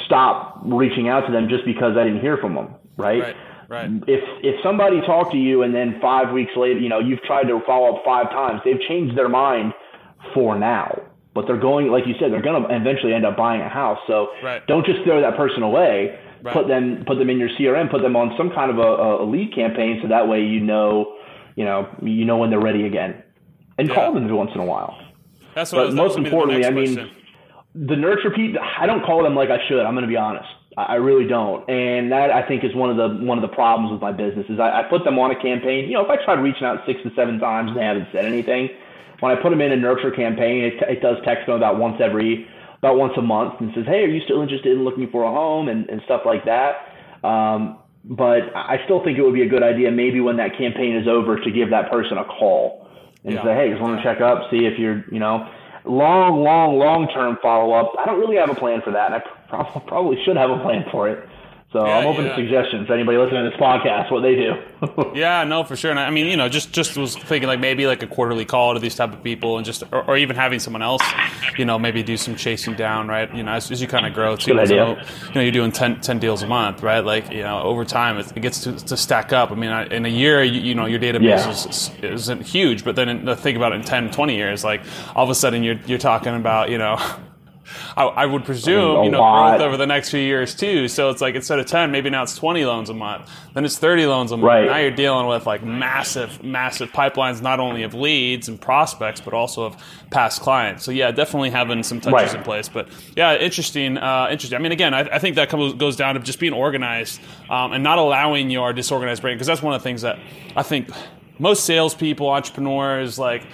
stop reaching out to them just because I didn't hear from them, right? right. Right. If if somebody talked to you and then five weeks later, you know, you've tried to follow up five times, they've changed their mind for now but they're going, like you said, they're going to eventually end up buying a house. So right. don't just throw that person away. Right. Put them, put them in your CRM, put them on some kind of a, a lead campaign, so that way you know, you know, you know when they're ready again, and yeah. call them every once in a while. That's what. But most importantly, I mean, the nurture people. I don't call them like I should. I'm going to be honest. I really don't, and that I think is one of the one of the problems with my business is I, I put them on a campaign. You know, if I try reaching out six to seven times and they haven't said anything, when I put them in a nurture campaign, it, it does text them about once every about once a month and says, "Hey, are you still interested in looking for a home?" and, and stuff like that. Um, but I still think it would be a good idea, maybe when that campaign is over, to give that person a call and yeah. say, "Hey, just want to check up, see if you're, you know." Long, long, long term follow up. I don't really have a plan for that, and I probably should have a plan for it. So yeah, I'm open yeah. to suggestions. Anybody listening to this podcast, what they do. yeah, no, for sure. And I mean, you know, just just was thinking like maybe like a quarterly call to these type of people, and just or, or even having someone else, you know, maybe do some chasing down, right? You know, as, as you kind of grow, too. Good idea. So, you know, you're doing 10, 10, deals a month, right? Like you know, over time it, it gets to, to, stack up. I mean, in a year, you, you know, your database yeah. is, isn't huge, but then in, think about it in 10, 20 years, like all of a sudden you're you're talking about you know I, I would presume, you know, lot. growth over the next few years too. So it's like instead of 10, maybe now it's 20 loans a month. Then it's 30 loans a month. Right. Now you're dealing with like massive, massive pipelines, not only of leads and prospects, but also of past clients. So yeah, definitely having some touches right. in place. But yeah, interesting, uh, interesting. I mean, again, I, I think that comes, goes down to just being organized um, and not allowing your disorganized brain, because that's one of the things that I think most salespeople, entrepreneurs, like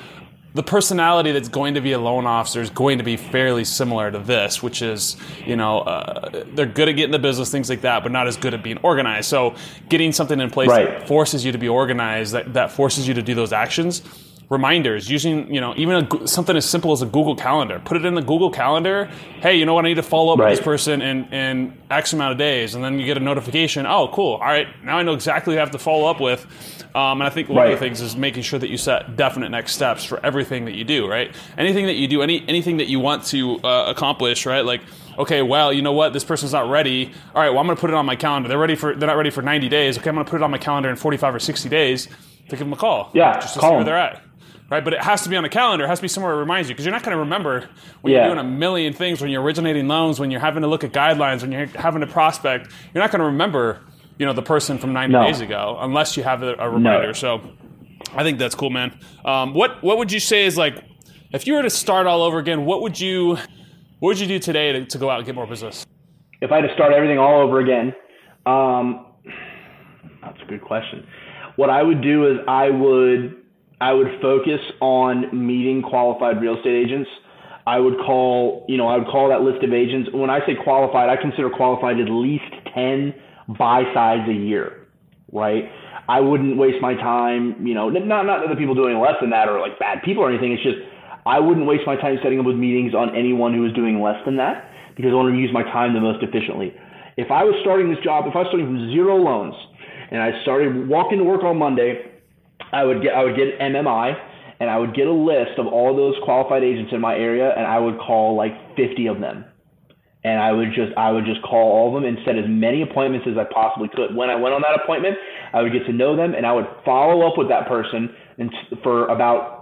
the personality that's going to be a loan officer is going to be fairly similar to this, which is, you know, uh, they're good at getting the business, things like that, but not as good at being organized. So, getting something in place right. that forces you to be organized, that, that forces you to do those actions, reminders using you know even a, something as simple as a google calendar. Put it in the google calendar. Hey you know what? I need to follow up right. with this person in, in x amount of days. And then you get a notification. Oh cool. All right. Now i know exactly who i have to follow up with. Um, and i think one right. of the things is making sure that you set definite next steps for everything that you do right? Anything that you do any anything that you want to uh, accomplish right? Like okay, well, you know what, this person's not ready. All right, well, I'm going to put it on my calendar. They're ready for, they're not ready for 90 days. Okay, I'm going to put it on my calendar in 45 or 60 days to give them a call. Yeah, just to call see where they're at right? But it has to be on a calendar. It has to be somewhere that reminds you because you're not going to remember when yeah. you're doing a million things, when you're originating loans, when you're having to look at guidelines, when you're having to prospect. You're not going to remember, you know, the person from 90 no. days ago unless you have a, a reminder. No. So I think that's cool, man. Um, what what would you say is like if you were to start all over again? What would you what would you do today to, to go out and get more business? If I had to start everything all over again, um, that's a good question. What I would do is I would I would focus on meeting qualified real estate agents. I would call, you know, I would call that list of agents. When I say qualified, I consider qualified at least 10 buy sides a year, right? I wouldn't waste my time, you know, not, not that the people doing less than that are like bad people or anything. It's just, I wouldn't waste my time setting up with meetings on anyone who is doing less than that because I want to use my time the most efficiently. If I was starting this job, if I was starting from zero loans and I started walking to work on Monday, I would get, I would get MMI and I would get a list of all those qualified agents in my area, and I would call like 50 of them. And I would just I would just call all of them and set as many appointments as I possibly could. When I went on that appointment, I would get to know them, and I would follow up with that person and for about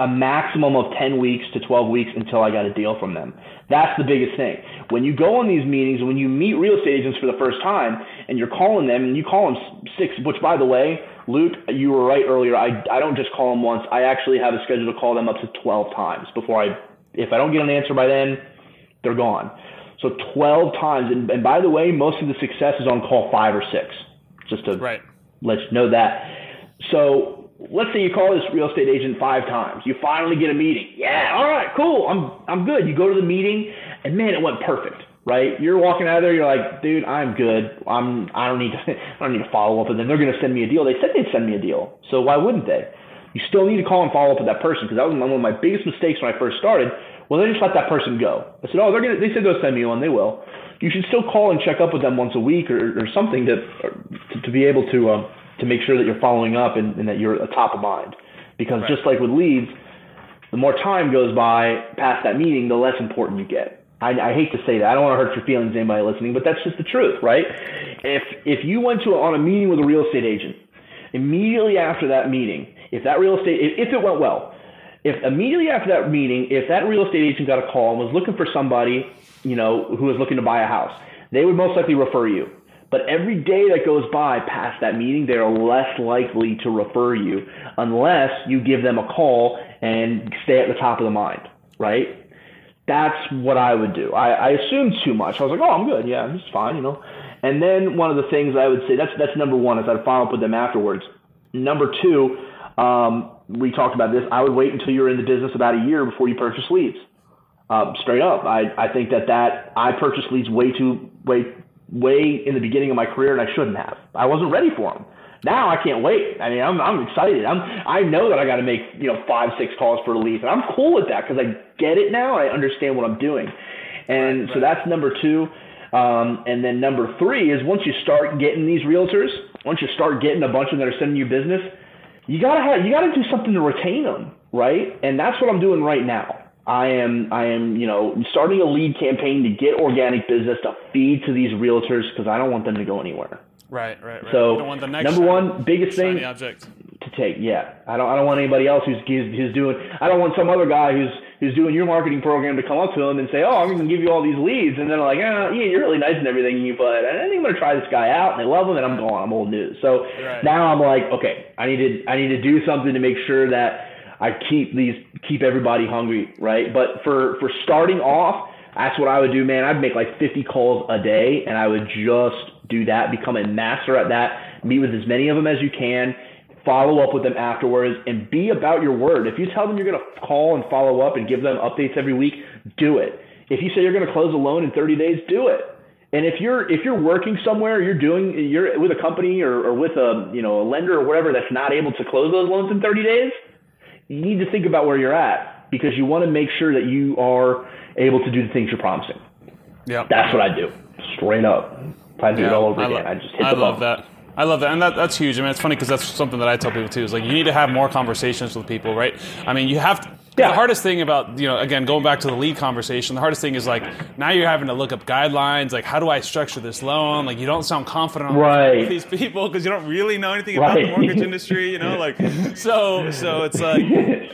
a maximum of 10 weeks to 12 weeks until I got a deal from them. That's the biggest thing. When you go on these meetings, when you meet real estate agents for the first time, and you're calling them, and you call them six, which by the way, Luke, you were right earlier. I, I don't just call them once. I actually have a schedule to call them up to 12 times before I, if I don't get an answer by then, they're gone. So 12 times. And, and by the way, most of the success is on call five or six, just to right. let you know that. So let's say you call this real estate agent five times. You finally get a meeting. Yeah, all right, cool. I'm, I'm good. You go to the meeting, and man, it went perfect right? You're walking out of there, you're like, dude, I'm good. I'm I don't need to I don't need to follow up with them. They're gonna send me a deal. They said they'd send me a deal. So why wouldn't they? You still need to call and follow up with that person because that was one of my biggest mistakes when I first started. Well, they just let that person go. I said, oh, they're gonna. They said they'll send me one. They will. You should still call and check up with them once a week or, or something to, to to be able to um, to make sure that you're following up and, and that you're top of mind. Because right. just like with leads, the more time goes by past that meeting, the less important you get. I, I hate to say that. I don't want to hurt your feelings, anybody listening, but that's just the truth, right? If if you went to a, on a meeting with a real estate agent, immediately after that meeting, if that real estate, if, if it went well, if immediately after that meeting, if that real estate agent got a call and was looking for somebody, you know, who was looking to buy a house, they would most likely refer you. But every day that goes by past that meeting, they are less likely to refer you unless you give them a call and stay at the top of the mind, right? That's what I would do. I, I assumed too much. I was like, oh, I'm good. Yeah, I'm just fine, you know. And then one of the things I would say that's that's number one is I'd follow up with them afterwards. Number two, um, we talked about this. I would wait until you're in the business about a year before you purchase leads. Um, straight up, I, I think that that I purchased leads way too way way in the beginning of my career, and I shouldn't have. I wasn't ready for them. Now I can't wait. I mean, I'm I'm excited. I'm I know that I got to make you know five six calls for the leads, and I'm cool with that because I get it now. I understand what I'm doing, and right, so that's number two. Um, and then number three is once you start getting these realtors, once you start getting a bunch of them that are sending you business, you gotta have you gotta do something to retain them, right? And that's what I'm doing right now. I am I am you know starting a lead campaign to get organic business to feed to these realtors because I don't want them to go anywhere. Right, right, right. So number one, biggest thing object. to take. Yeah, I don't. I don't want anybody else who's, who's doing. I don't want some other guy who's who's doing your marketing program to come up to him and say, "Oh, I'm going to give you all these leads," and they're like, "Yeah, yeah, you're really nice and everything, but I think I'm going to try this guy out." And they love him, and I'm going. I'm old news. So right. now I'm like, okay, I need to I need to do something to make sure that I keep these keep everybody hungry, right? But for for starting off, that's what I would do, man. I'd make like 50 calls a day, and I would just do that, become a master at that, meet with as many of them as you can, follow up with them afterwards, and be about your word. If you tell them you're going to call and follow up and give them updates every week, do it. If you say you're going to close a loan in 30 days, do it. And if you're if you're working somewhere, you're doing you're with a company or, or with a you know a lender or whatever that's not able to close those loans in 30 days, you need to think about where you're at because you want to make sure that you are able to do the things you're promising. Yeah, that's what I do, straight up. If I do yeah, it all over I again, lo- I just hit I the love button. that. I love that, and that, that's huge. I mean, it's funny because that's something that I tell people too. Is like you need to have more conversations with people, right? I mean, you have to. Yeah. The hardest thing about you know, again, going back to the lead conversation, the hardest thing is like now you're having to look up guidelines, like how do I structure this loan? Like you don't sound confident right. with these people because you don't really know anything about right. the mortgage industry, you know, like so. So it's like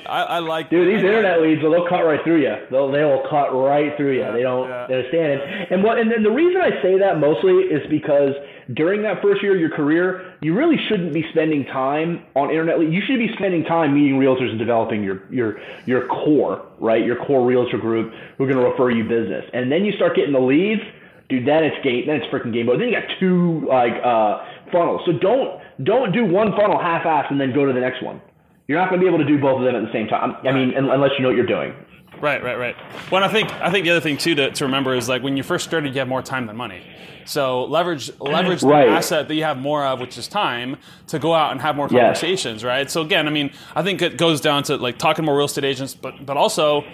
I, I like dude these internet leads, well, they'll cut right through you. They'll they will cut right through you. They don't yeah. understand it. And what and then the reason I say that mostly is because during that first year of your career, you really shouldn't be spending time on internet. You should be spending time meeting realtors and developing your your your core, right? Your core realtor group who are going to refer you business. And then you start getting the leads, dude. Then it's game. Then it's freaking game mode. Then you got two like uh, funnels. So don't don't do one funnel half-assed and then go to the next one. You're not going to be able to do both of them at the same time. I mean, unless you know what you're doing. Right, right, right. Well, I think I think the other thing too to, to remember is like when you first started, you have more time than money. So leverage leverage Right. the asset that you have more of, which is time, to go out and have more conversations, right? So again, I mean, I think it goes down to like talking more real estate agents, but but also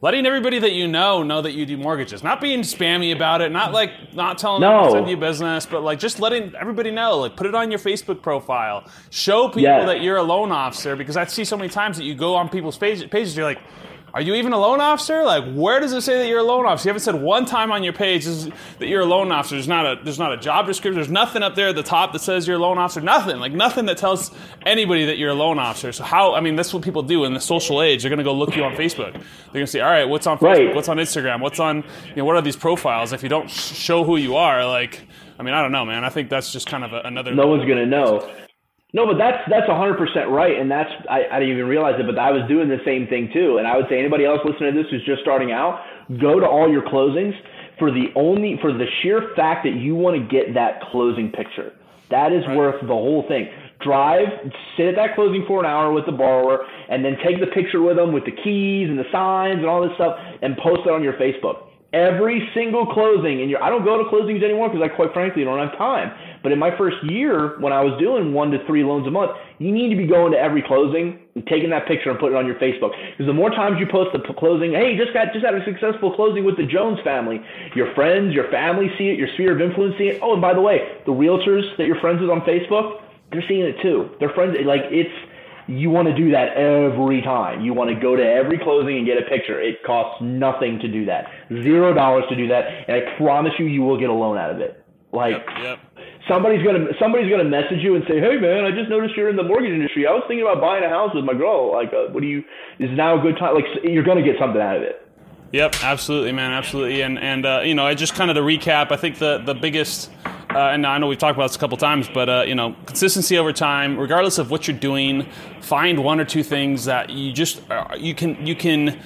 letting everybody that you know know that you do mortgages. Not being spammy about it, not like not telling them No. to send you business, but like just letting everybody know. Like put it on your Facebook profile. Show people that you're a loan officer because I see so many times that you go on people's page, pages, you're like. Are you even a loan officer? Like, where does it say that you're a loan officer? You haven't said one time on your page is- that you're a loan officer. There's not a there's not a job description. There's nothing up there at the top that says you're a loan officer. Nothing. Like nothing that tells anybody that you're a loan officer. So how? I mean, that's what people do in the social age. They're gonna go look you on Facebook. They're gonna say, all right, what's on Facebook? Right. What's on Instagram? What's on you know what are these profiles? If you don't show who you are, like, I mean, I don't know, man. I think that's just kind of a, another. no one's gonna know. No, but that's that's 100 percent right, and that's I, I didn't even realize it, but I was doing the same thing too. And I would say anybody else listening to this who's just starting out, go to all your closings for the only for the sheer fact that you want to get that closing picture. That is worth the whole thing. Drive, sit at that closing for an hour with the borrower, and then take the picture with them with the keys and the signs and all this stuff, and post it on your Facebook every single closing and you're, I don't go to closings anymore because I quite frankly don't have time. But in my first year when I was doing one to three loans a month, you need to be going to every closing and taking that picture and putting it on your Facebook. Because the more times you post the closing, hey, just got just had a successful closing with the Jones family. Your friends, your family see it, your sphere of influence see it. Oh, and by the way, the realtors that you're friends with on Facebook, they're seeing it too. They're friends like it's you want to do that every time. You want to go to every closing and get a picture. It costs nothing to do that. Zero dollars to do that, and I promise you, you will get a loan out of it. Like Yep. somebody's gonna somebody's gonna message you and say, "Hey man, I just noticed you're in the mortgage industry. I was thinking about buying a house with my girl. Like, uh, what do you? Is now a good time? Like, you're gonna get something out of it." Yep, absolutely, man, absolutely. And and uh, you know, I just kind of to recap, I think the the biggest, uh, and I know we've talked about this a couple times, but uh, you know, consistency over time, regardless of what you're doing, find one or two things that you just uh, you can you can.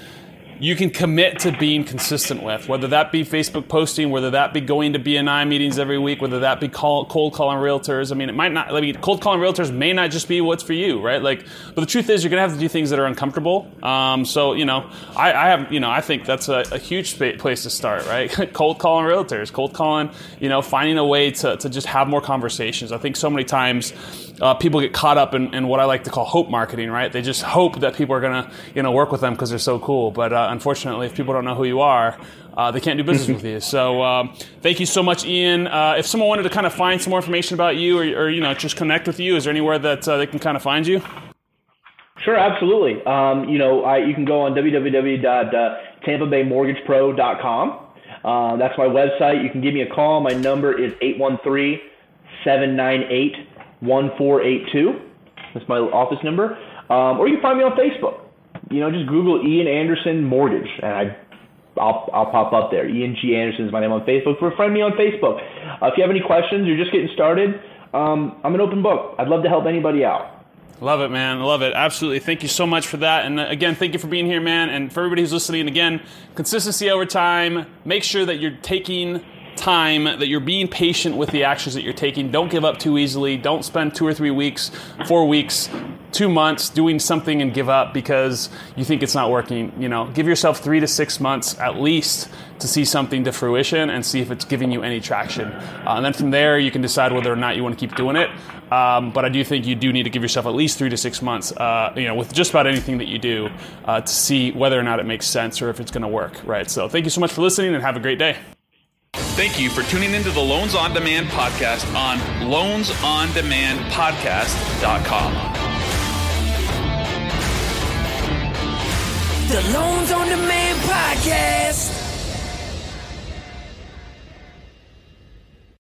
You can commit to being consistent with, whether that be Facebook posting, whether that be going to BNI meetings every week, whether that be call, cold calling realtors. I mean, it might not. I mean, cold calling realtors may not just be what's for you, right? Like, but the truth is, you're gonna have to do things that are uncomfortable. Um, so, you know, I, I have, you know, I think that's a, a huge spa- place to start, right? cold calling realtors, cold calling, you know, finding a way to, to just have more conversations. I think so many times uh, people get caught up in, in what I like to call hope marketing, right? They just hope that people are gonna, you know, work with them because they're so cool. But uh, unfortunately, if people don't know who you are, uh, they can't do business with you. So um, thank you so much, Ian. Uh, if someone wanted to kind of find some more information about you, or, or you know, just connect with you, is there anywhere that uh, they can kind of find you? Sure, absolutely. Um, you know, I, you can go on www.tampabaymortgagepro.com. Uh, that's my website. You can give me a call. My number is 813-798-1482. That's my office number. Um, or you can find me on Facebook. You know, just Google Ian Anderson Mortgage, and I, I'll, I'll pop up there. Ian G. Anderson is my name on Facebook. Friend me on Facebook. Uh, if you have any questions, you're just getting started, um, I'm an open book. I'd love to help anybody out. Love it, man. Love it. Absolutely. Thank you so much for that. And uh, again, thank you for being here, man. And for everybody who's listening, again, consistency over time. Make sure that you're taking time, that you're being patient with the actions that you're taking. Don't give up too easily. Don't spend two or three weeks, four weeks, two months doing something and give up because you think it's not working. You know, give yourself three to six months at least to see something to fruition and see if it's giving you any traction. Uh, and then from there, you can decide whether or not you want to keep doing it. Um, but I do think you do need to give yourself at least three to six months, uh, you know, with just about anything that you do uh, to see whether or not it makes sense or if it's going to work, right? So thank you so much for listening and have a great day. Thank you for tuning into the Loans on Demand podcast on loansondemandpodcast.com. The Loans on Demand Podcast.